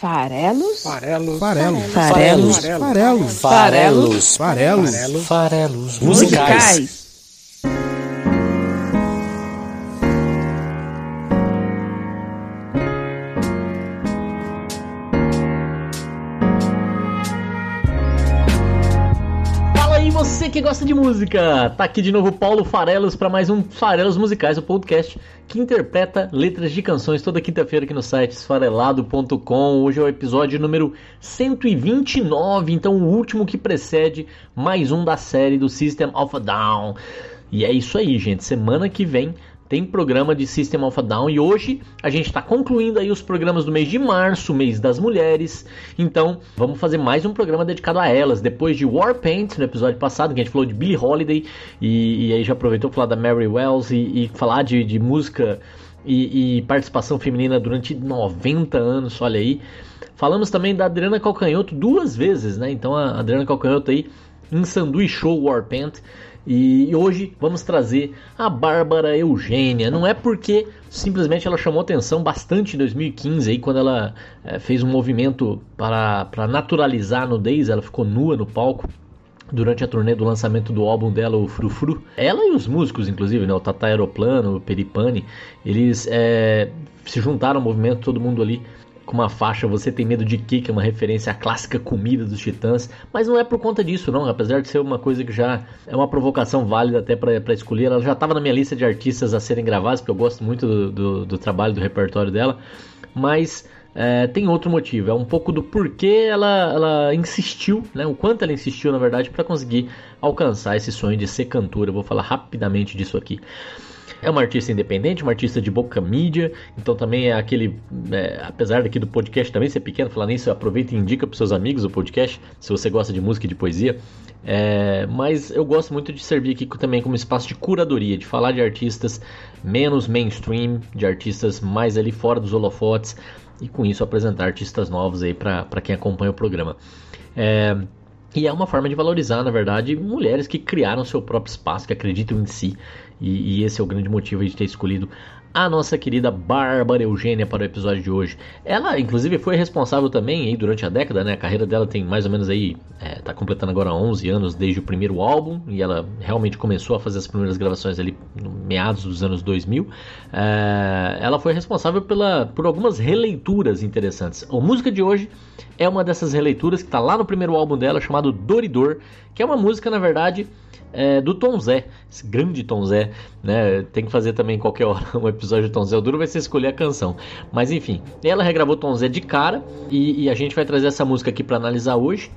Farelos? Farelos. Farelos. Farelos. Farelos. Farelos. Farelos. Farelos. Musicais. Gosta de música! Tá aqui de novo Paulo Farelos para mais um Farelos Musicais, o podcast que interpreta letras de canções toda quinta-feira aqui no site esfarelado.com. Hoje é o episódio número 129, então o último que precede mais um da série do System of a Down. E é isso aí, gente. Semana que vem tem programa de System of a Down e hoje a gente está concluindo aí os programas do mês de março, mês das mulheres. Então vamos fazer mais um programa dedicado a elas. Depois de Warpaint no episódio passado, que a gente falou de Billie Holiday e, e aí já aproveitou falar da Mary Wells e, e falar de, de música e, e participação feminina durante 90 anos, olha aí. Falamos também da Adriana Calcanhoto duas vezes, né? Então a Adriana Calcanhoto aí em Show Warpaint. E hoje vamos trazer a Bárbara Eugênia. Não é porque simplesmente ela chamou atenção bastante em 2015, aí, quando ela é, fez um movimento para, para naturalizar a nudez, ela ficou nua no palco durante a turnê do lançamento do álbum dela, o Frufru. Ela e os músicos, inclusive, né, o Tata Aeroplano, o Peripane, eles é, se juntaram ao movimento, todo mundo ali com uma faixa Você Tem Medo de Quê? Que é uma referência à clássica comida dos Titãs. Mas não é por conta disso, não. Apesar de ser uma coisa que já é uma provocação válida até para escolher. Ela já estava na minha lista de artistas a serem gravados, porque eu gosto muito do, do, do trabalho, do repertório dela. Mas é, tem outro motivo. É um pouco do porquê ela, ela insistiu, né? O quanto ela insistiu, na verdade, para conseguir alcançar esse sonho de ser cantora. Eu vou falar rapidamente disso aqui. É uma artista independente, uma artista de boca mídia, então também é aquele, é, apesar daqui do podcast também ser pequeno, falar nisso, aproveita e indica para seus amigos o podcast, se você gosta de música e de poesia. É, mas eu gosto muito de servir aqui também como espaço de curadoria, de falar de artistas menos mainstream, de artistas mais ali fora dos holofotes, e com isso apresentar artistas novos aí para quem acompanha o programa. É, e é uma forma de valorizar, na verdade, mulheres que criaram seu próprio espaço, que acreditam em si. E, e esse é o grande motivo de ter escolhido a nossa querida Bárbara Eugênia para o episódio de hoje. Ela, inclusive, foi responsável também aí durante a década, né? A carreira dela tem mais ou menos aí, é, tá completando agora 11 anos desde o primeiro álbum e ela realmente começou a fazer as primeiras gravações ali no meados dos anos 2000. É, ela foi responsável pela, por algumas releituras interessantes. A música de hoje é uma dessas releituras que está lá no primeiro álbum dela, chamado Doridor, que é uma música, na verdade, é, do Tom Zé, esse grande Tom Zé, né? Tem que fazer também qualquer hora um episódio de Tom Zé. O duro vai ser escolher a canção. Mas enfim, ela regravou Tom Zé de cara e, e a gente vai trazer essa música aqui para analisar hoje.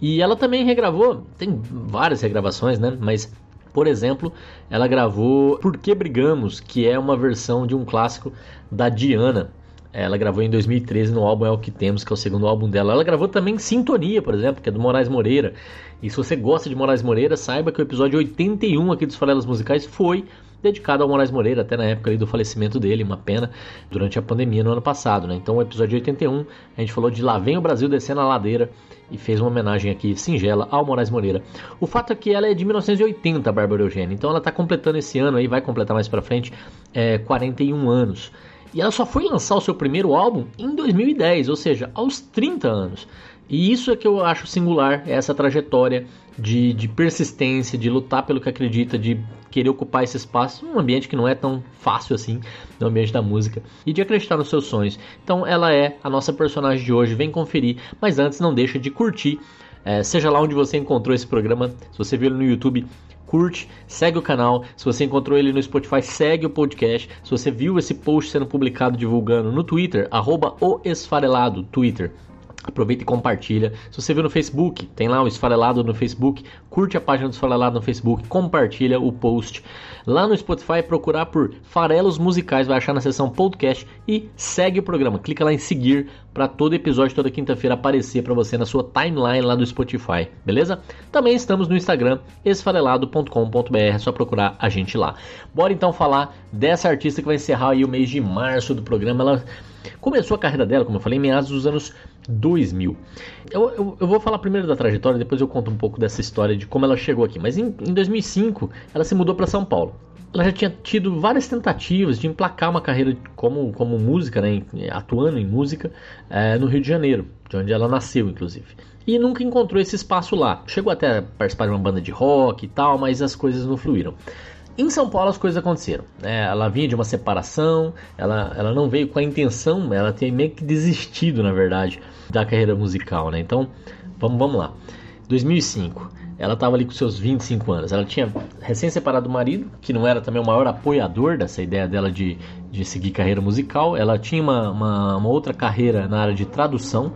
E ela também regravou, tem várias regravações, né? Mas por exemplo, ela gravou Por que Brigamos, que é uma versão de um clássico da Diana. Ela gravou em 2013 no álbum É o que Temos, que é o segundo álbum dela. Ela gravou também Sintonia, por exemplo, que é do Moraes Moreira. E se você gosta de Moraes Moreira, saiba que o episódio 81 aqui dos Farelas Musicais foi dedicado ao Moraes Moreira, até na época do falecimento dele, uma pena, durante a pandemia no ano passado. Né? Então, o episódio 81, a gente falou de Lá Vem o Brasil Descendo a Ladeira e fez uma homenagem aqui singela ao Moraes Moreira. O fato é que ela é de 1980, a Bárbara Eugênia, então ela está completando esse ano aí, vai completar mais pra frente, é, 41 anos. E ela só foi lançar o seu primeiro álbum em 2010, ou seja, aos 30 anos. E isso é que eu acho singular, é essa trajetória de, de, persistência, de lutar pelo que acredita, de querer ocupar esse espaço num ambiente que não é tão fácil assim, no ambiente da música, e de acreditar nos seus sonhos. Então ela é a nossa personagem de hoje, vem conferir, mas antes não deixa de curtir, é, seja lá onde você encontrou esse programa, se você viu no YouTube, curte, segue o canal. Se você encontrou ele no Spotify, segue o podcast. Se você viu esse post sendo publicado divulgando no Twitter, arroba o esfarelado, Twitter. Aproveita e compartilha. Se você viu no Facebook, tem lá o Esfarelado no Facebook. Curte a página do Esfarelado no Facebook, compartilha o post. Lá no Spotify, procurar por Farelos Musicais, vai achar na seção podcast e segue o programa. Clica lá em seguir para todo episódio, toda quinta-feira aparecer para você na sua timeline lá do Spotify, beleza? Também estamos no Instagram, esfarelado.com.br, é só procurar a gente lá. Bora então falar dessa artista que vai encerrar aí o mês de março do programa. Ela começou a carreira dela, como eu falei, em meados dos anos 2000. Eu, eu, eu, vou falar primeiro da trajetória, depois eu conto um pouco dessa história de como ela chegou aqui. Mas em, em 2005, ela se mudou para São Paulo. ela já tinha tido várias tentativas de emplacar uma carreira como, como música, né, atuando em música, é, no Rio de Janeiro, de onde ela nasceu, inclusive. E nunca encontrou esse espaço lá. Chegou até a participar de uma banda de rock e tal, mas as coisas não fluíram. Em São Paulo as coisas aconteceram. Né? Ela vinha de uma separação, ela, ela não veio com a intenção, ela tinha meio que desistido, na verdade, da carreira musical. Né? Então, vamos, vamos lá. 2005, ela estava ali com seus 25 anos. Ela tinha recém-separado do marido, que não era também o maior apoiador dessa ideia dela de, de seguir carreira musical. Ela tinha uma, uma, uma outra carreira na área de tradução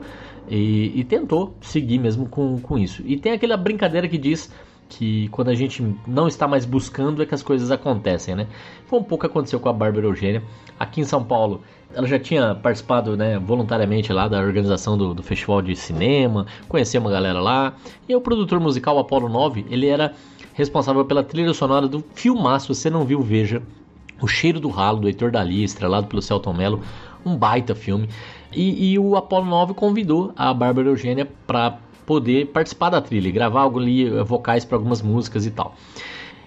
e, e tentou seguir mesmo com, com isso. E tem aquela brincadeira que diz que quando a gente não está mais buscando é que as coisas acontecem, né? Foi um pouco que aconteceu com a Bárbara Eugênia. Aqui em São Paulo, ela já tinha participado né, voluntariamente lá da organização do, do, festival de cinema, conhecia uma galera lá. E o produtor musical Apollo 9, ele era responsável pela trilha sonora do filmaço, você não viu, veja. O Cheiro do Ralo, do Heitor Dali, estrelado pelo Celton Mello, um baita filme. E, e o Apollo 9 convidou a Bárbara Eugênia para poder participar da trilha, gravar ali vocais para algumas músicas e tal.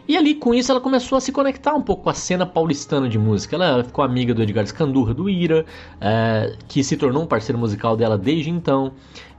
E ali com isso ela começou a se conectar um pouco com a cena paulistana de música. Ela ficou amiga do Edgar Scandurra, do Ira, é, que se tornou um parceiro musical dela desde então.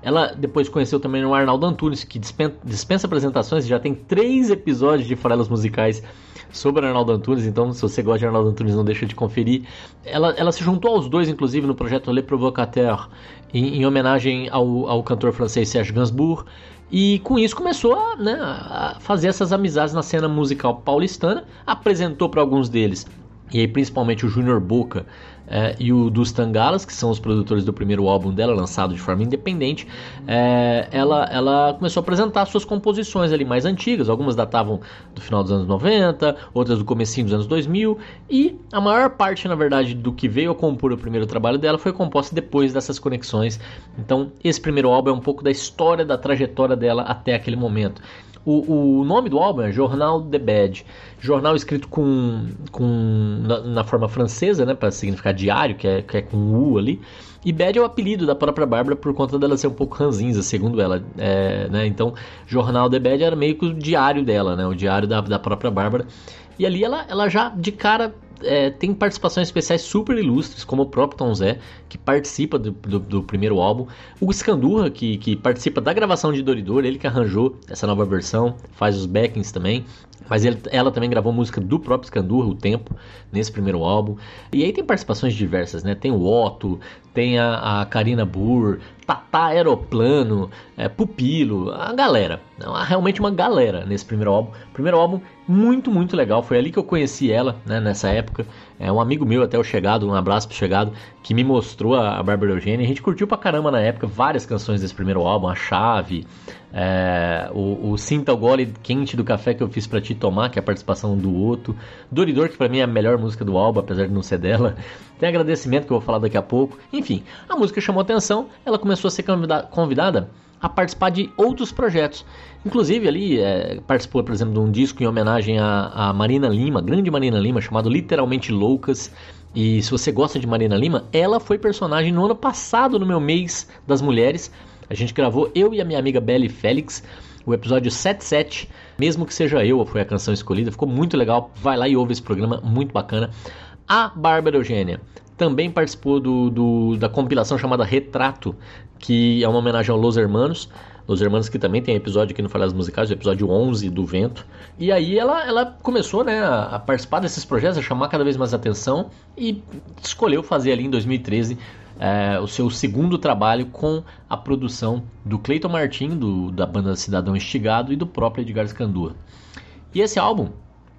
Ela depois conheceu também o Arnaldo Antunes, que dispensa, dispensa apresentações, já tem três episódios de farelas musicais sobre Arnaldo Antunes, então se você gosta de Arnaldo Antunes não deixa de conferir. Ela, ela se juntou aos dois, inclusive, no projeto Le Provocateur, em, em homenagem ao, ao cantor francês Serge Gainsbourg. E com isso começou a, né, a fazer essas amizades na cena musical paulistana, apresentou para alguns deles e aí principalmente o Júnior Boca é, e o dos Tangalas, que são os produtores do primeiro álbum dela, lançado de forma independente, é, ela, ela começou a apresentar suas composições ali mais antigas, algumas datavam do final dos anos 90, outras do comecinho dos anos 2000, e a maior parte, na verdade, do que veio a compor o primeiro trabalho dela foi composta depois dessas conexões. Então, esse primeiro álbum é um pouco da história, da trajetória dela até aquele momento. O, o nome do álbum é Jornal de Bad. Jornal escrito com, com na, na forma francesa, né, para significar diário, que é, que é com U ali. E Bad é o apelido da própria Bárbara por conta dela ser um pouco ranzinza, segundo ela. É, né? Então, Jornal de Bad era meio que o diário dela, né? O diário da, da própria Bárbara. E ali ela, ela já de cara é, tem participações especiais super ilustres, como o próprio Tom Zé, que participa do, do, do primeiro álbum. O Scandurra, que, que participa da gravação de Doridor, ele que arranjou essa nova versão, faz os backings também. Mas ele, ela também gravou música do próprio Scandurra, O Tempo, nesse primeiro álbum. E aí tem participações diversas, né? Tem o Otto, tem a, a Karina Burr, Tata Aeroplano, é, Pupilo, a galera. Realmente uma galera nesse primeiro álbum. Primeiro álbum muito, muito legal. Foi ali que eu conheci ela, né, nessa época. É um amigo meu, até o Chegado, um abraço pro Chegado, que me mostrou a, a Bárbara Eugênia. A gente curtiu pra caramba na época várias canções desse primeiro álbum, A Chave, é, o, o Sinta o Gole Quente do Café que eu fiz para Te Tomar, que é a participação do Otto. Doridor, que para mim é a melhor música do álbum, apesar de não ser dela. Tem agradecimento que eu vou falar daqui a pouco. Enfim, a música chamou atenção, ela começou a ser convidada a participar de outros projetos. Inclusive ali é, participou, por exemplo, de um disco em homenagem a, Marina Lima, grande Marina Lima, chamado Literalmente Loucas. E se você gosta de Marina Lima, ela foi personagem no ano passado no meu mês das mulheres. A gente gravou eu e a minha amiga Belly Félix o episódio 77, mesmo que seja eu, foi a canção escolhida, ficou muito legal. Vai lá e ouve esse programa, muito bacana. A Bárbara Eugênia também participou do, do, da compilação chamada Retrato, que é uma homenagem ao Los Hermanos. Los Hermanos que também tem episódio aqui no Falhas Musicais, o episódio 11 do Vento. E aí ela, ela começou né, a, participar desses projetos, a chamar cada vez mais atenção e escolheu fazer ali em 2013 é, o seu segundo trabalho com a produção do Cleiton Martin, do, da banda Cidadão Estigado e do próprio Edgar Scandura. E esse álbum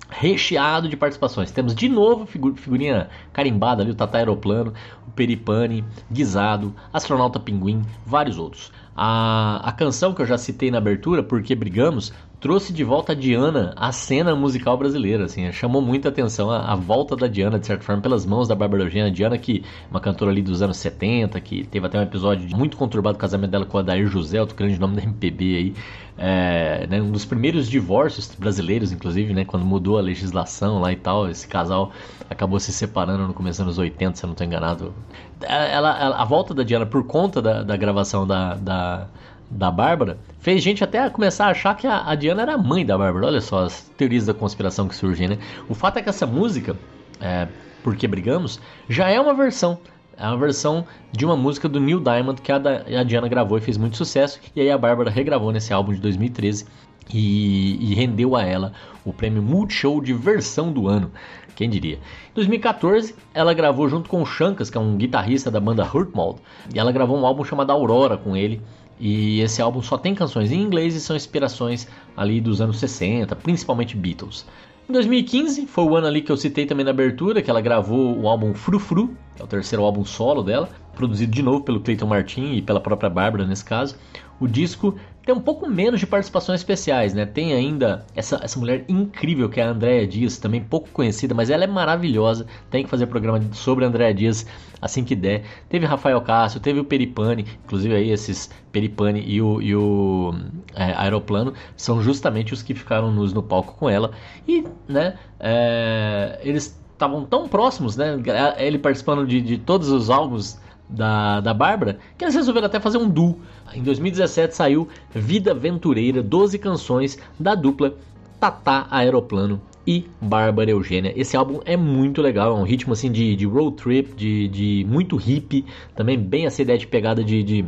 recheado de participações. Temos de novo figurinha carimbada ali, o Tata Aeroplano, o Peripane, Guisado, Astronauta Pinguim, vários outros. A, a canção que eu já citei na abertura, Porque Brigamos, trouxe de volta a Diana à cena musical brasileira, assim, chamou muita atenção a, a, volta da Diana, de certa forma, pelas mãos da Bárbara Eugênia. Diana, que é uma cantora ali dos anos 70, que teve até um episódio muito conturbado do casamento dela com o Adair José, outro grande nome da MPB aí, é, né, um dos primeiros divórcios brasileiros, inclusive, né, quando mudou a legislação lá e tal, esse casal acabou se separando no começo dos anos 80, se eu não estou enganado. Ela, ela, a volta da Diana por conta da, da gravação da, da da Bárbara fez gente até começar a achar que a, a Diana era a mãe da Bárbara. Olha só as teorias da conspiração que surgem, né? O fato é que essa música, é, Porque Brigamos, já é uma versão. É uma versão de uma música do Neil Diamond que a, da, a Diana gravou e fez muito sucesso. E aí a Bárbara regravou nesse álbum de 2013 e, e rendeu a ela o prêmio Multishow de versão do ano. Quem diria? Em 2014, ela gravou junto com o Shankas, que é um guitarrista da banda Hurtmold, e ela gravou um álbum chamado Aurora com ele. E esse álbum só tem canções em inglês e são inspirações ali dos anos 60, principalmente Beatles. Em 2015 foi o ano ali que eu citei também na abertura, que ela gravou o álbum Frufru, que é o terceiro álbum solo dela, produzido de novo pelo Clayton Martin e pela própria Bárbara nesse caso. O disco tem um pouco menos de participações especiais, né? Tem ainda essa, essa mulher incrível que é a Andréa Dias, também pouco conhecida, mas ela é maravilhosa. Tem que fazer programa sobre a Andréa Dias assim que der. Teve Rafael Cássio, teve o Peripane, inclusive aí esses Peripane e o, e o é, Aeroplano são justamente os que ficaram nus no palco com ela. E, né, é, eles estavam tão próximos, né? Ele participando de, de todos os álbuns da, da Bárbara, que eles resolveram até fazer um duo. Em 2017 saiu Vida Aventureira, 12 canções da dupla Tatá Aeroplano e Bárbara Eugênia. Esse álbum é muito legal, é um ritmo assim de, de road trip, de, de muito hippie, também bem essa ideia de pegada de, de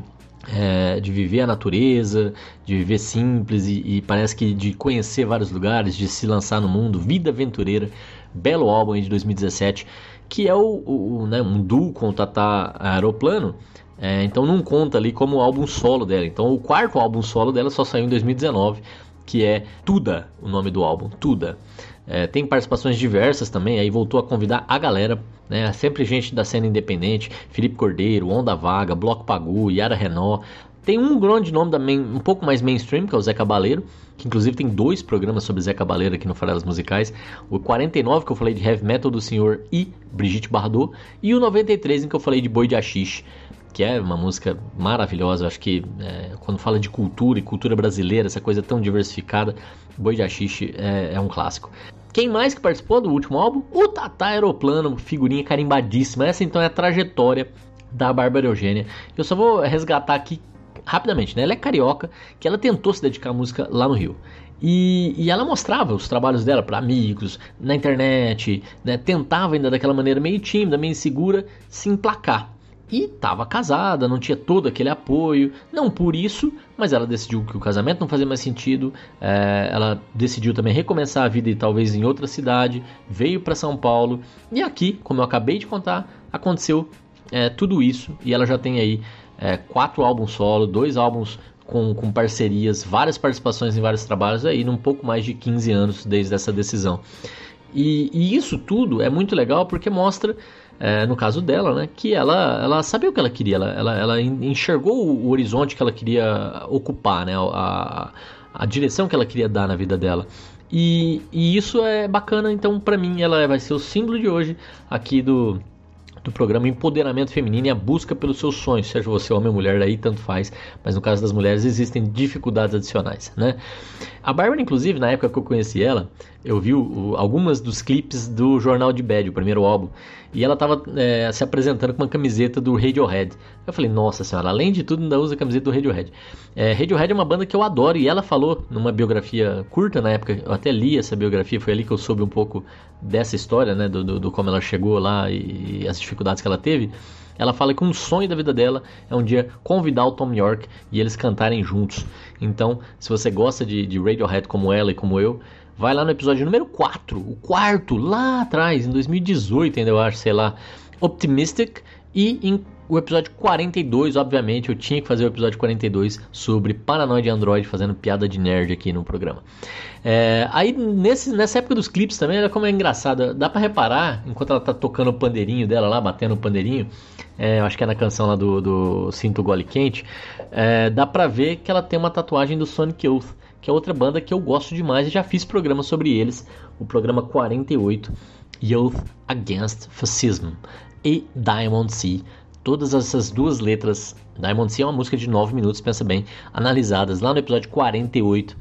é, de viver a natureza, de viver simples e, e, parece que de conhecer vários lugares, de se lançar no mundo. Vida Aventureira, belo álbum de 2017 que é o, o né, um duo com o Tata Aeroplano. É, então não conta ali como álbum solo dela. Então o quarto álbum solo dela só saiu em 2019, que é Tuda, o nome do álbum, Tuda. É, tem participações diversas também, aí voltou a convidar a galera, né? Sempre gente da cena independente, Felipe Cordeiro, Onda Vaga, Bloco Pagu, Yara Renault, tem um grande nome também, um pouco mais mainstream, que é o Zé Cabaleiro, que inclusive tem dois programas sobre Zé Cabaleiro aqui no Farelas Musicais. O 49, que eu falei de Heavy Metal do Senhor e Brigitte Bardot, e o 93, em que eu falei de Boi de Achixe, que é uma música maravilhosa. Acho que é, quando fala de cultura e cultura brasileira, essa coisa tão diversificada, Boi de Achixe é, é um clássico. Quem mais que participou do último álbum? O Tata Aeroplano, figurinha carimbadíssima. Essa então é a trajetória da Bárbara Eugênia. Eu só vou resgatar aqui rapidamente, né? Ela é carioca, que ela tentou se dedicar à música lá no Rio. E, e ela mostrava os trabalhos dela para amigos, na internet, né? tentava ainda daquela maneira meio tímida, meio insegura, se emplacar. E estava casada, não tinha todo aquele apoio, não por isso, mas ela decidiu que o casamento não fazia mais sentido. É, ela decidiu também recomeçar a vida e talvez em outra cidade, veio para São Paulo e aqui, como eu acabei de contar, aconteceu é, tudo isso e ela já tem aí é, quatro álbuns solo, dois álbuns com, com parcerias, várias participações em vários trabalhos aí, num pouco mais de 15 anos desde essa decisão. E, e isso tudo é muito legal porque mostra, é, no caso dela, né, que ela, ela sabia o que ela queria, ela, ela, ela enxergou o horizonte que ela queria ocupar, né, a, a direção que ela queria dar na vida dela. E, e isso é bacana, então para mim ela vai ser o símbolo de hoje aqui do, do programa Empoderamento Feminino e a busca pelos seus sonhos, seja você homem ou mulher, aí tanto faz, mas no caso das mulheres existem dificuldades adicionais, né? A Bárbara, inclusive, na época que eu conheci ela, eu vi o, algumas dos clipes do Jornal de Bad, o primeiro álbum, e ela estava é, se apresentando com uma camiseta do Radiohead. Eu falei, nossa senhora, além de tudo, ainda usa a camiseta do Radiohead. É, Radiohead é uma banda que eu adoro, e ela falou numa biografia curta na época, eu até li essa biografia, foi ali que eu soube um pouco dessa história, né, do, do, do como ela chegou lá e, e as dificuldades que ela teve. Ela fala que um sonho da vida dela é um dia convidar o Tom York e eles cantarem juntos. Então, se você gosta de, de Radiohead como ela e como eu, vai lá no episódio número 4, o quarto, lá atrás, em 2018 ainda eu acho, sei lá, Optimistic e em o episódio 42, obviamente, eu tinha que fazer o episódio 42 sobre Paranoide Android, fazendo piada de nerd aqui no programa. É, aí nesse, nessa época dos clipes também, olha como é engraçada. Dá para reparar, enquanto ela tá tocando o pandeirinho dela lá, batendo o pandeirinho, é, acho que é na canção lá do, do Cinto Gole Quente, é, dá pra ver que ela tem uma tatuagem do Sonic Youth, que é outra banda que eu gosto demais e já fiz programa sobre eles, o programa 48, Youth Against Fascism e Diamond Sea todas essas duas letras. Diamond Sea é uma música de 9 minutos, pensa bem, analisadas lá no episódio 48,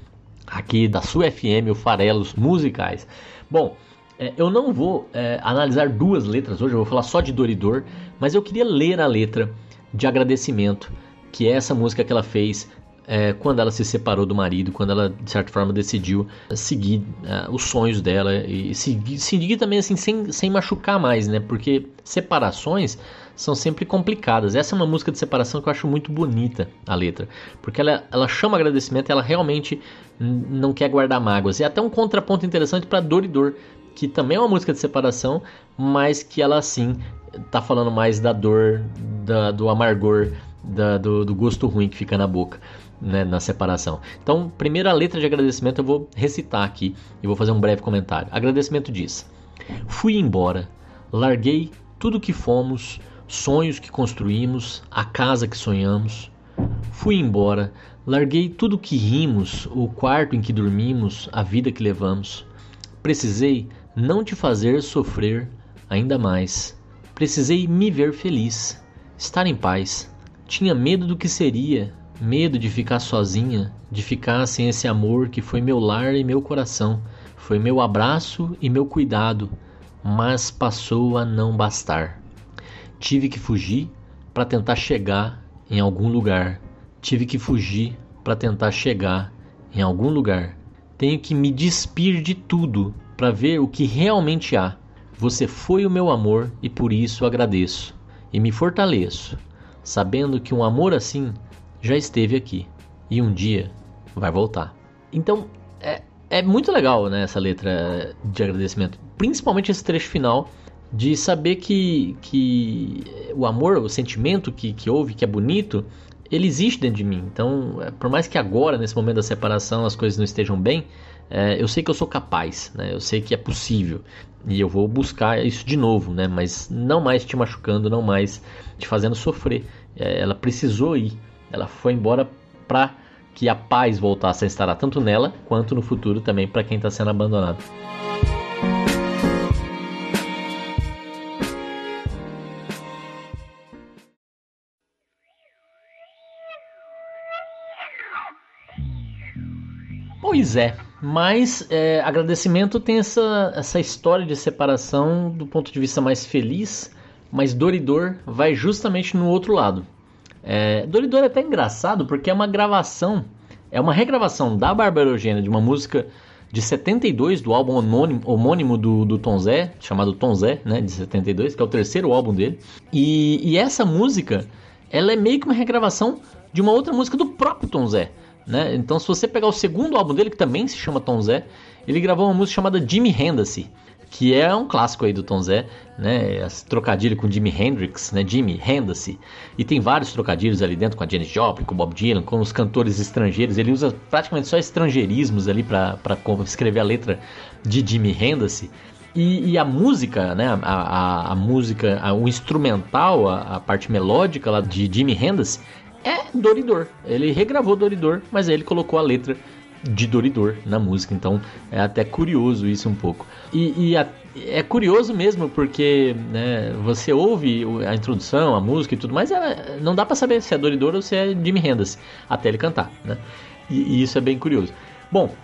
aqui da sua FM, o Farelos Musicais. Bom, é, eu não vou é, analisar duas letras hoje, eu vou falar só de Dor e Dor, mas eu queria ler a letra de agradecimento, que é essa música que ela fez é, quando ela se separou do marido, quando ela, de certa forma, decidiu seguir é, os sonhos dela e seguir, seguir também assim, sem, sem machucar mais, né? Porque separações são sempre complicadas. Essa é uma música de separação que eu acho muito bonita, a letra, porque ela, ela chama agradecimento, ela realmente não quer guardar mágoas. E até um contraponto interessante para Dor e Dor, que também é uma música de separação, mas que ela, assim, tá falando mais da dor, da, do amargor, da, do, do gosto ruim que fica na boca né, na separação. Então, primeira letra de agradecimento eu vou recitar aqui e vou fazer um breve comentário. Agradecimento diz: Fui embora, larguei tudo que fomos, sonhos que construímos, a casa que sonhamos. Fui embora, larguei tudo que rimos, o quarto em que dormimos, a vida que levamos. Precisei não te fazer sofrer ainda mais. Precisei me ver feliz, estar em paz. Tinha medo do que seria Medo de ficar sozinha, de ficar sem esse amor que foi meu lar e meu coração, foi meu abraço e meu cuidado, mas passou a não bastar. Tive que fugir para tentar chegar em algum lugar. Tive que fugir para tentar chegar em algum lugar. Tenho que me despir de tudo para ver o que realmente há. Você foi o meu amor e por isso agradeço e me fortaleço, sabendo que um amor assim já esteve aqui e um dia vai voltar. Então é, é muito legal né, essa letra de agradecimento, principalmente esse trecho final de saber que, que o amor, o sentimento que, que houve, que é bonito, ele existe dentro de mim. Então, é, por mais que agora, nesse momento da separação, as coisas não estejam bem, é, eu sei que eu sou capaz, né? eu sei que é possível. E eu vou buscar isso de novo, né? mas não mais te machucando, não mais te fazendo sofrer. É, ela precisou ir ela foi embora para que a paz voltasse a instalar tanto nela quanto no futuro também para quem está sendo abandonado. Pois é, mas é, agradecimento tem essa, essa história de separação do ponto de vista mais feliz, mas dor e dor vai justamente no outro lado. É, Doridor é até engraçado porque é uma gravação, é uma regravação da Bárbara Eugênia de uma música de 72 do álbum homônimo, homônimo do, do, Tom Zé, chamado Tom Zé, né, de 72, que é o terceiro álbum dele. E, e, essa música, ela é meio que uma regravação de uma outra música do próprio Tom Zé. Né? Então, se você pegar o segundo álbum dele, que também se chama Tom Zé, ele gravou uma música chamada Jimmy Hendacy que é um clássico aí do Tom Zé, né? Trocadilho com Jimi Hendrix, né? Jimmy Hendrix. E tem vários trocadilhos ali dentro com a Janis Joplin, com o Bob Dylan, com os cantores estrangeiros. Ele usa praticamente só estrangeirismos ali para escrever a letra de Jimi Hendrix. E, e, a música, né, a, a, a música, a, o instrumental, a, parte melódica lá de Jimi Hendrix é Doridor. Ele regravou Doridor, mas aí ele colocou a letra de Doridor na música. Então é até curioso isso um pouco. E, e a, é curioso mesmo porque né, você ouve a introdução, a música e tudo mais, ela, não dá para saber se é Doridor ou se é Jimi Hendrix até ele cantar, né? E, e isso é bem curioso. Bom,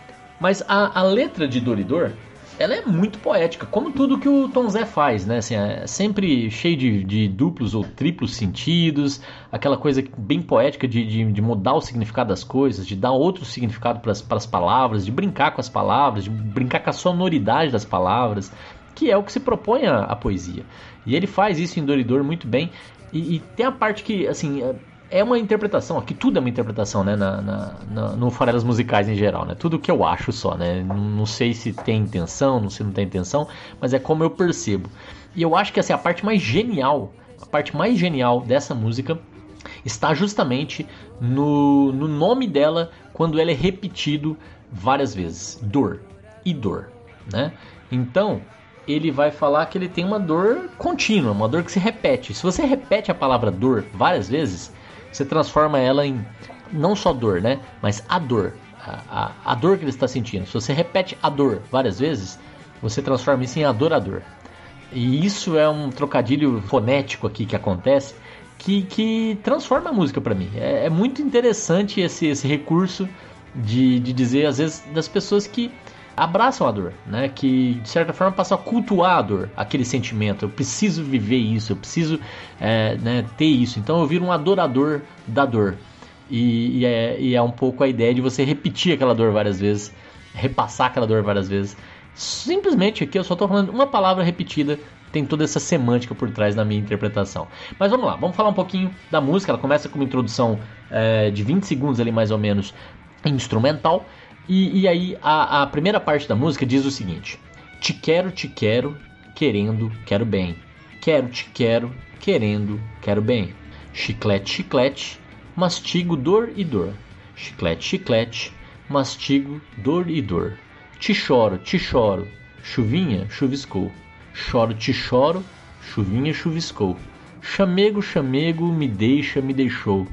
mas a, a letra de Doridor ela é muito poética, como tudo que o Tom Zé faz, né? Assim, é sempre cheio de, de duplos ou triplos sentidos, aquela coisa bem poética de, de, de, mudar o significado das coisas, de dar outro significado para as palavras, de brincar com as palavras, de brincar com a sonoridade das palavras, que é o que se propõe a, a poesia. E ele faz isso em Doridor muito bem. E, e tem a parte que, assim, é, uma interpretação, aqui tudo é uma interpretação, né? Na, na, na, no farelas musicais em geral, né? Tudo que eu acho só, né? Não, não sei se tem intenção, não sei se não tem intenção, mas é como eu percebo. E eu acho que essa é a parte mais genial, a parte mais genial dessa música está justamente no, no nome dela quando ela é repetido várias vezes, dor e dor, né? Então ele vai falar que ele tem uma dor contínua, uma dor que se repete. Se você repete a palavra dor várias vezes, você transforma ela em não só dor, né? Mas a dor. A, a, a dor que ele está sentindo. Se você repete a dor várias vezes, você transforma isso em adorador. E isso é um trocadilho fonético aqui que acontece que, que transforma a música para mim. É, é, muito interessante esse, esse recurso de, de dizer, às vezes, das pessoas que abraçam a dor, né? Que de certa forma passam a cultuar a dor, aquele sentimento. Eu preciso viver isso, eu preciso é, né, ter isso. Então eu viro um adorador da dor. E, e, é, e é um pouco a ideia de você repetir aquela dor várias vezes, repassar aquela dor várias vezes. Simplesmente aqui eu só estou falando uma palavra repetida, tem toda essa semântica por trás na minha interpretação. Mas vamos lá, vamos falar um pouquinho da música. Ela começa com uma introdução é, de 20 segundos ali mais ou menos instrumental. E, e aí a, a primeira parte da música diz o seguinte: Te quero, te quero, querendo, quero bem. Quero, te quero, querendo, quero bem. Chiclete, chiclete, mastigo dor e dor. Chiclete, chiclete, mastigo dor e dor. Te choro, te choro, chuvinha chuviscou. Choro, te choro, chuvinha chuviscou. Chamego, chamego, me deixa, me deixou.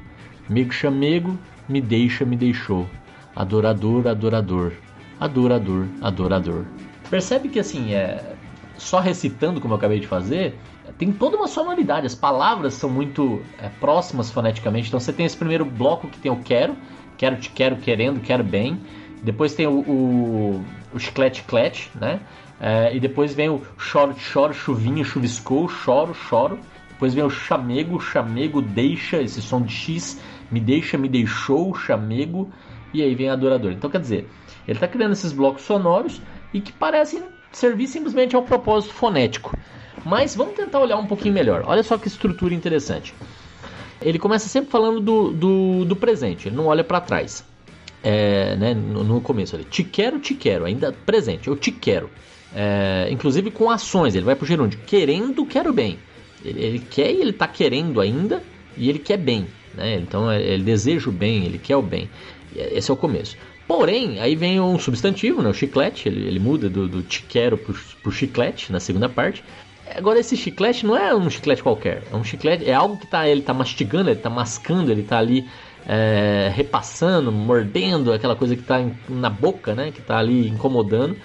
Mego, chamego, me deixa, me deixou. Adorador, adorador. Adorador, adorador. Percebe que assim, é só recitando como eu acabei de fazer, tem toda uma sonoridade. As palavras são muito é, próximas foneticamente. Então você tem esse primeiro bloco que tem o quero, quero, te quero, querendo, quero bem. Depois tem o, o, o chiclete, clete, né? É, e depois vem o choro, choro, chuvinha, chuviscou, choro, choro. Depois vem o chamego, chamego, deixa, esse som de X, me deixa, me deixou, chamego. E aí vem adorador. Então quer dizer, ele está criando esses blocos sonoros e que parecem servir simplesmente ao propósito fonético. Mas vamos tentar olhar um pouquinho melhor. Olha só que estrutura interessante. Ele começa sempre falando do, do, do presente, ele não olha para trás. É, né, no, no, começo ali, te quero, te quero, ainda presente, eu te quero. É, inclusive com ações, ele vai pro gerúndio, querendo, quero bem. Ele, ele quer e ele tá querendo ainda, e ele quer bem. Né? Então é, ele deseja o bem, ele quer o bem. Esse é o começo. Porém, aí vem um substantivo, né, o chiclete, ele, ele muda do, do te quero pro, pro chiclete na segunda parte. Agora esse chiclete não é um chiclete qualquer, é um chiclete, é algo que tá, ele tá mastigando, ele tá mascando, ele tá ali é, repassando, mordendo, aquela coisa que tá na boca, né, que tá ali incomodando,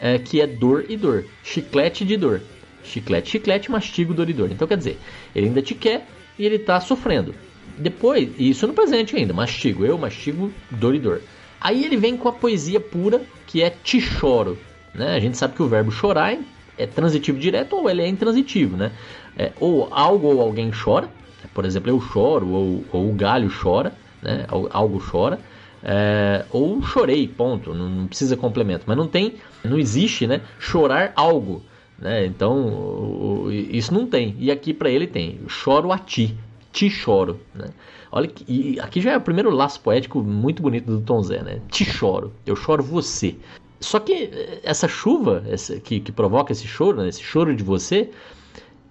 é, que é dor e dor, chiclete de dor. Chiclete, chiclete, mastigo, dor e dor. Então quer dizer, ele ainda te quer e ele tá sofrendo. Depois, isso no presente ainda, mastigo, eu mastigo, dor e dor. Aí ele vem com a poesia pura, que é te choro. Né? A gente sabe que o verbo chorar é transitivo direto ou ele é intransitivo, né? É, ou algo ou alguém chora, por exemplo, eu choro, ou, ou o galho chora, né? Algo chora. É, ou chorei, ponto. Não, não, precisa complemento. Mas não tem, não existe, né? Chorar algo, né? Então isso não tem. E aqui para ele tem. Choro a ti, te choro, né? Olha que, e aqui já é o primeiro laço poético muito bonito do Tom Zé, né? Te choro, eu choro você. Só que eh, essa chuva essa, que, que provoca esse choro, né, esse choro de você,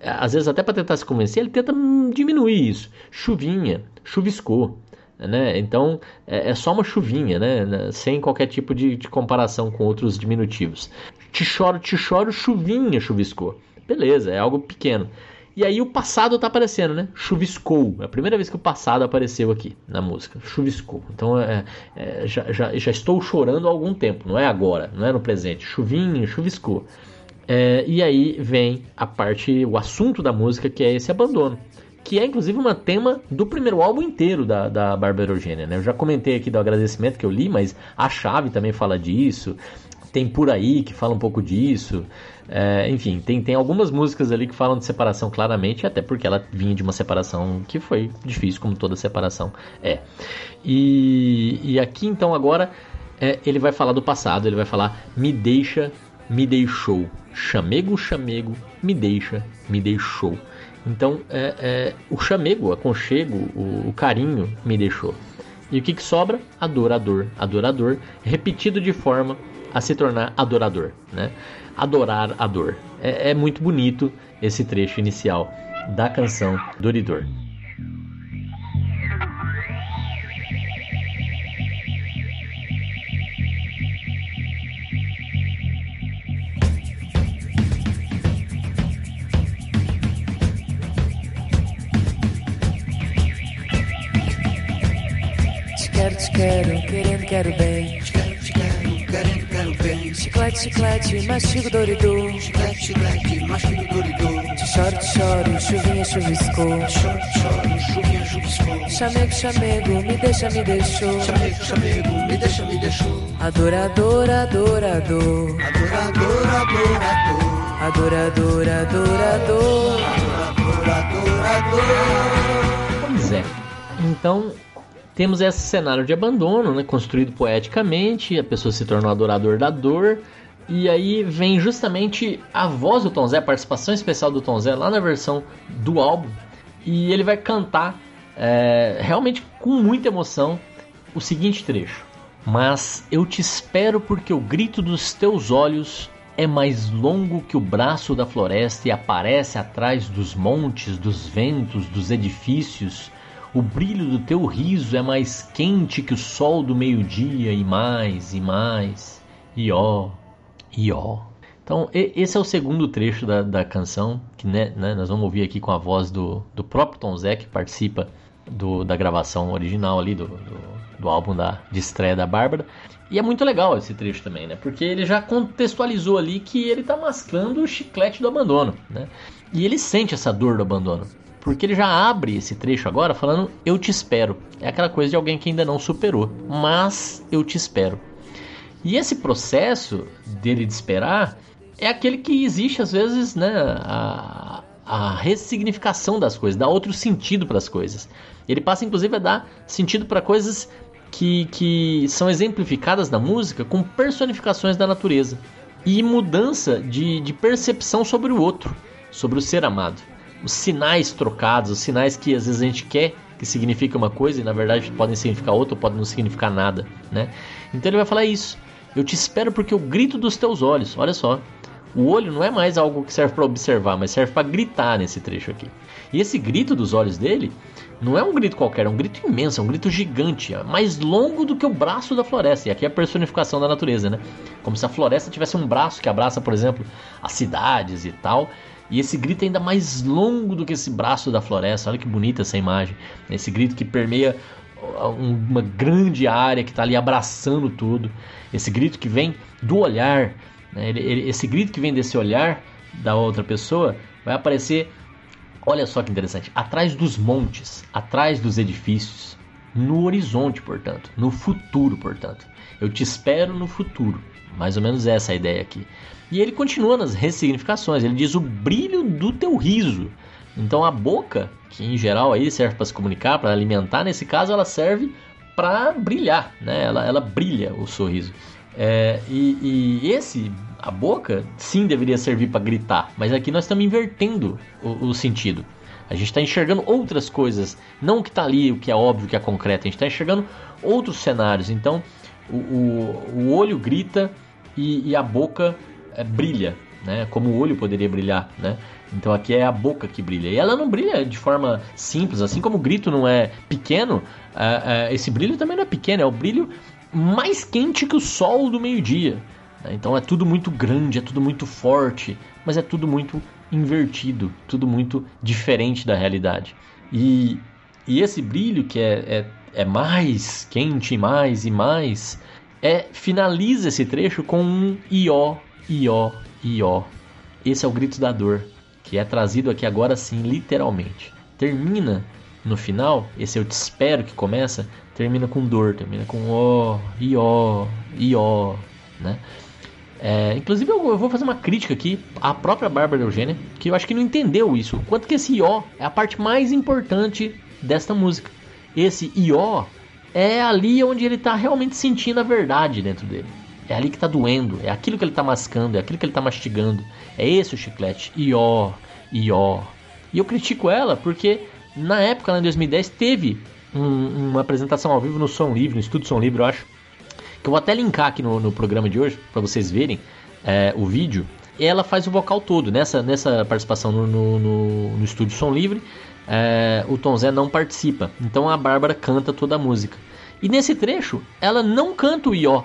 às vezes até para tentar se convencer, ele tenta diminuir isso. Chuvinha, chuviscou. Né? Então é, é, só uma chuvinha, né sem qualquer tipo de, de, comparação com outros diminutivos. Te choro, te choro, chuvinha chuviscou. Beleza, é algo pequeno. E aí o passado tá aparecendo, né? Chuviscou. É a primeira vez que o passado apareceu aqui na música. Chuviscou. Então é, é, já, já, já, estou chorando há algum tempo. Não é agora, não é no presente. Chuvinho, chuviscou. É, e aí vem a parte, o assunto da música, que é esse abandono. Que é inclusive um tema do primeiro álbum inteiro da, da Bárbara Eugênia, né? Eu já comentei aqui do agradecimento que eu li, mas a chave também fala disso. Tem por aí que fala um pouco disso. É, enfim, tem, tem algumas músicas ali que falam de separação claramente, até porque ela vinha de uma separação que foi difícil, como toda separação é. E, e aqui então agora é, ele vai falar do passado, ele vai falar me deixa, me deixou. Chamego, chamego, me deixa, me deixou. Então é, é, o chamego, o aconchego, o, o carinho me deixou. E o que, que sobra? Adorador, adorador, repetido de forma a se tornar adorador, né? Adorar a dor. É, é muito bonito esse trecho inicial da canção Doridor. Te quero, te quero, querendo, quero bem. Chiclete, chiclete, mastigo doridor. Chiclete, chiclete, mastigo doridor. Te choro, te choro, chuvinha chuviscou. Te choro, te choro, chuvinha chuviscou. Chamego, chamego, me deixa, me deixou. Chamego, chamego, me deixa, me deixou. Adorador, adorador. Adorador, adorador. Adorador, adorador. Adorador, adorador. Pois é. Então, temos esse cenário de abandono, né, construído poeticamente, a pessoa se torna um adorador da dor, e aí vem justamente a voz do Tom Zé, a participação especial do Tom Zé lá na versão do álbum, e ele vai cantar é, realmente com muita emoção o seguinte trecho: Mas eu te espero porque o grito dos teus olhos é mais longo que o braço da floresta e aparece atrás dos montes, dos ventos, dos edifícios. O brilho do teu riso é mais quente que o sol do meio-dia, e mais, e mais, e ó, e ó. Então, esse é o segundo trecho da, da canção, que né, né, nós vamos ouvir aqui com a voz do, do próprio Tom Zé, que participa do, da gravação original ali, do, do, do álbum da, de estreia da Bárbara. E é muito legal esse trecho também, né? Porque ele já contextualizou ali que ele tá mascando o chiclete do abandono, né? E ele sente essa dor do abandono. Porque ele já abre esse trecho agora falando eu te espero. É aquela coisa de alguém que ainda não superou, mas eu te espero. E esse processo dele de esperar é aquele que existe às vezes, né, a, a ressignificação das coisas, dá outro sentido para as coisas. Ele passa inclusive a dar sentido para coisas que, que são exemplificadas na música com personificações da natureza e mudança de, de percepção sobre o outro, sobre o ser amado. Os sinais trocados, os sinais que às vezes a gente quer que signifique uma coisa e na verdade podem significar outra ou podem não significar nada, né? Então ele vai falar isso. Eu te espero porque eu grito dos teus olhos. Olha só. O olho não é mais algo que serve para observar, mas serve para gritar nesse trecho aqui. E esse grito dos olhos dele não é um grito qualquer, é um grito imenso, é um grito gigante, é mais longo do que o braço da floresta. E aqui é a personificação da natureza, né? Como se a floresta tivesse um braço que abraça, por exemplo, as cidades e tal. E esse grito é ainda mais longo do que esse braço da floresta. Olha que bonita essa imagem. Esse grito que permeia uma grande área que está ali abraçando tudo. Esse grito que vem do olhar, né? esse grito que vem desse olhar da outra pessoa vai aparecer, olha só que interessante, atrás dos montes, atrás dos edifícios, no horizonte, portanto, no futuro, portanto. Eu te espero no futuro. Mais ou menos essa a ideia aqui. E ele continua nas ressignificações. Ele diz o brilho do teu riso. Então a boca, que em geral aí serve para se comunicar, para alimentar, nesse caso ela serve para brilhar, né? Ela, ela brilha o sorriso. É, e, e, esse, a boca, sim deveria servir para gritar, mas aqui nós estamos invertendo o, o sentido. A gente está enxergando outras coisas, não o que está ali, o que é óbvio, o que é concreto. A gente está enxergando outros cenários. Então, o, o, o olho grita e, e a boca é, brilha, né? Como o olho poderia brilhar, né? Então aqui é a boca que brilha. E ela não brilha de forma simples, assim como o grito não é pequeno, é, é, esse brilho também não é pequeno, é o brilho mais quente que o sol do meio-dia. Né? Então é tudo muito grande, é tudo muito forte, mas é tudo muito invertido, tudo muito diferente da realidade. E, e esse brilho que é, é, é mais quente, mais e mais, é finaliza esse trecho com um ió, ió, ió. Esse é o grito da dor que é trazido aqui agora sim, literalmente. Termina no final, esse eu te espero que começa, termina com dor, termina com ó, e ó, e ó, né? É, inclusive eu, eu, vou fazer uma crítica aqui à própria Bárbara Eugênia, que eu acho que não entendeu isso. Quanto que esse ó é a parte mais importante desta música. Esse ió é ali onde ele está realmente sentindo a verdade dentro dele. É ali que está doendo, é aquilo que ele está mascando, é aquilo que ele está mastigando. É esse o chiclete. Ió, ió. E eu critico ela porque na época, lá em 2010, teve um, uma apresentação ao vivo no Som Livre, no Estúdio Som Livre, eu acho. Que eu vou até linkar aqui no, no programa de hoje, para vocês verem é, o vídeo. Ela faz o vocal todo. Nessa, nessa participação no, no, no, no Estúdio Som Livre, é, o Tom Zé não participa. Então a Bárbara canta toda a música. E nesse trecho, ela não canta o ió.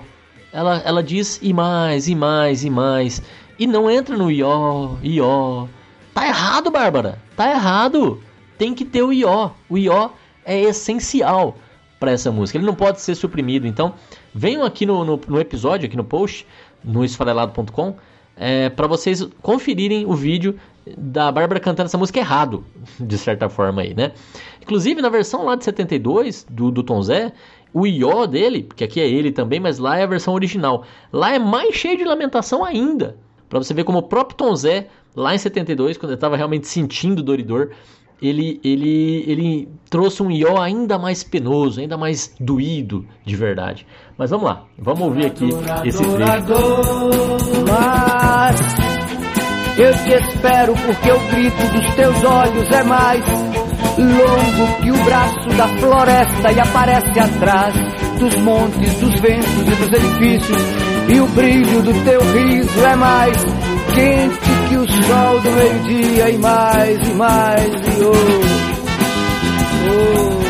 Ela, ela diz e mais, e mais, e mais. E não entra no ió, ió. Tá errado, Bárbara. Tá errado. Tem que ter o ió. O ió é essencial para essa música. Ele não pode ser suprimido. Então, venham aqui no, no, no episódio, aqui no post, no esfarelado.com, é, para vocês conferirem o vídeo da Bárbara cantando essa música errado, de certa forma aí, né? Inclusive, na versão lá de 72 do, do Tom Zé, o ió dele, porque aqui é ele também, mas lá é a versão original. Lá é mais cheio de lamentação ainda. Para você ver como o próprio Tom Zé, lá em 72, quando ele estava realmente sentindo o Doridor, ele, ele, ele trouxe um ió ainda mais penoso, ainda mais doído de verdade. Mas vamos lá, vamos ouvir aqui esse trecho. Eu te espero porque o grito dos teus olhos é mais longo que o braço da floresta e aparece atrás dos montes, dos ventos e dos edifícios. E o brilho do teu riso é mais quente que o sol do meio-dia e mais e mais e oh, oh,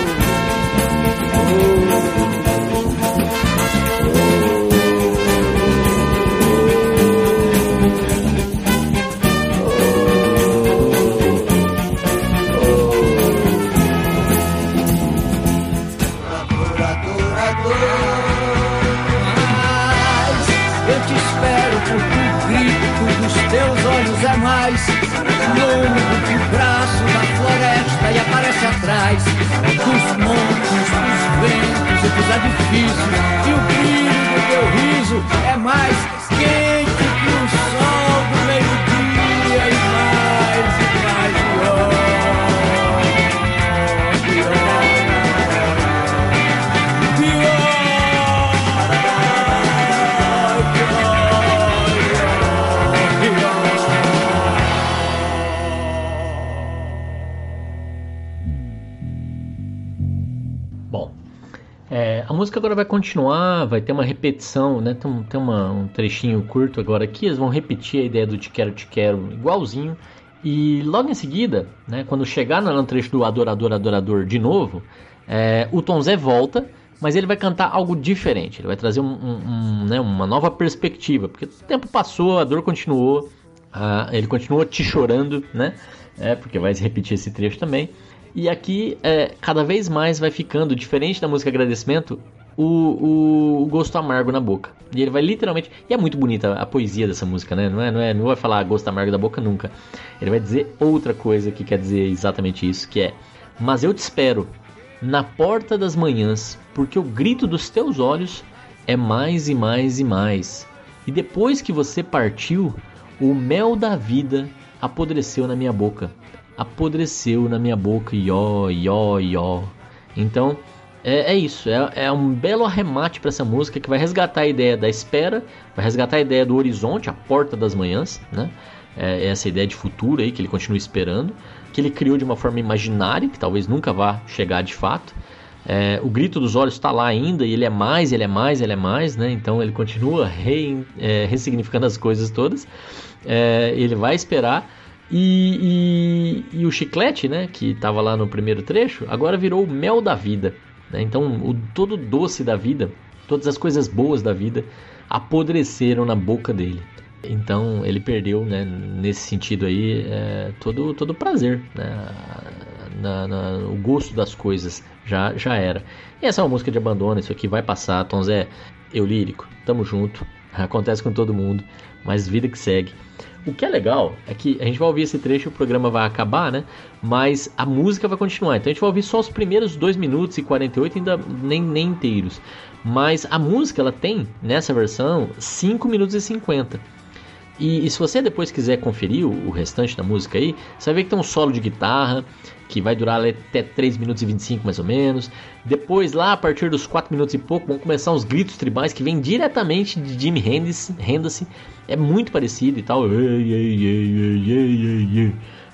atrás dos montes, dos ventos e dos edifícios. E o brilho do teu riso é mais música agora vai continuar, vai ter uma repetição, né? Tem, tem uma- um trechinho curto agora aqui, eles vão repetir a ideia do Te Quero, Te Quero igualzinho. E logo em seguida, né, quando chegar no trecho do Adorador, Adorador de novo, é, o Tom Zé volta, mas ele vai cantar algo diferente. Ele vai trazer um- um- um, né, uma nova perspectiva, porque o tempo passou, a dor continuou, ah, ele continua te chorando, né? É, porque vai se repetir esse trecho também. E aqui, é, cada vez mais vai ficando, diferente da música Agradecimento, o, o- o gosto amargo na boca. E ele vai literalmente. E é muito bonita a poesia dessa música, né? Não, é, não, é, não vai falar gosto amargo da boca nunca. Ele vai dizer outra coisa que quer dizer exatamente isso, que é. Mas eu te espero na porta das manhãs, porque o grito dos teus olhos é mais e mais e mais. E depois que você partiu, o mel da vida apodreceu na minha boca. Apodreceu na minha boca, ió, ió, ió. Então, é, é isso. É, é um belo arremate para essa música que vai resgatar a ideia da espera, vai resgatar a ideia do horizonte, a porta das manhãs, né? É essa ideia de futuro aí que ele continua esperando, que ele criou de uma forma imaginária, que talvez nunca vá chegar de fato. É, o grito dos olhos está lá ainda e ele é mais, ele é mais, ele é mais, né? Então ele continua re, é, ressignificando as coisas todas. É, ele vai esperar. E, e- e o chiclete, né, que estava lá no primeiro trecho, agora virou o mel da vida. né? Então o, todo o doce da vida, todas as coisas boas da vida apodreceram na boca dele. Então ele perdeu, né, nesse sentido aí, é, todo todo o prazer, né, na- na- o gosto das coisas já já era. E essa é uma música de abandono, isso aqui vai passar. Tom Zé, eu lírico, tamo junto, acontece com todo mundo, mas vida que segue. O que é legal é que a gente vai ouvir esse trecho, o programa vai acabar, né? Mas a música vai continuar. Então a gente vai ouvir só os primeiros 2 minutos e 48, ainda nem, nem inteiros. Mas a música ela tem, nessa versão, 5 minutos e 50. E, e se você depois quiser conferir o, o restante da música aí, você vai ver que tem um solo de guitarra que vai durar até 3 minutos e 25 mais ou menos. Depois, lá a partir dos 4 minutos e pouco, vão começar os gritos tribais que vêm diretamente de Hendrix. Hendrix. É muito parecido e tal.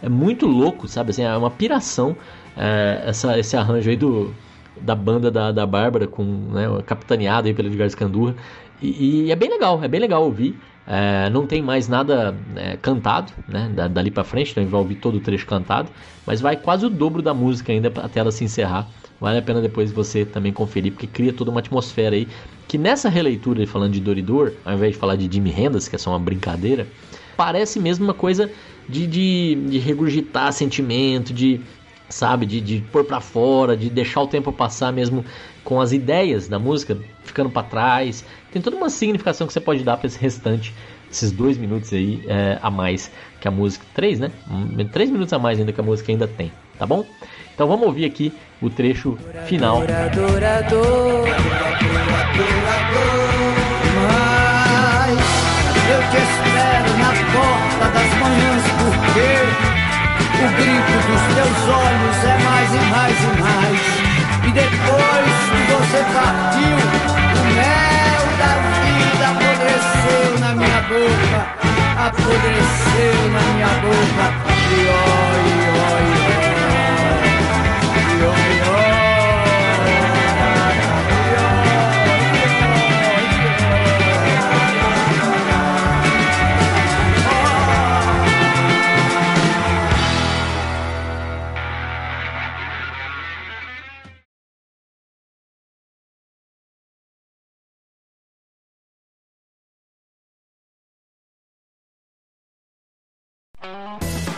É muito louco, sabe? Assim, é uma piração é, essa, esse arranjo aí do, da banda da, da Bárbara, com, né, capitaneado aí pelo Edgar Scandurra. E, e é bem legal, é bem legal ouvir. É, não tem mais nada é, cantado, né? da- Dali pra frente, então ouvir todo o trecho cantado, mas vai quase o dobro da música ainda até ela se encerrar. Vale a pena depois você também conferir, porque cria toda uma atmosfera aí. Que nessa releitura, falando de Doridor, ao invés de falar de Jimi Hendrix, que é só uma brincadeira, parece mesmo uma coisa de, de, de regurgitar sentimento, de sabe, de, de pôr pra fora, de deixar o tempo passar mesmo com as ideias da música ficando pra trás. Tem toda uma significação que você pode dar pra esse restante, esses dois minutos aí é, a mais que a música, três, né? Um, Três minutos a mais ainda que a música ainda tem, tá bom? Então vamos ouvir aqui o trecho final. Eu grito dos teus olhos é mais e mais e mais. E depois que você partiu, o mel da vida apodreceu na minha boca, apodreceu na minha boca. E oi, oi,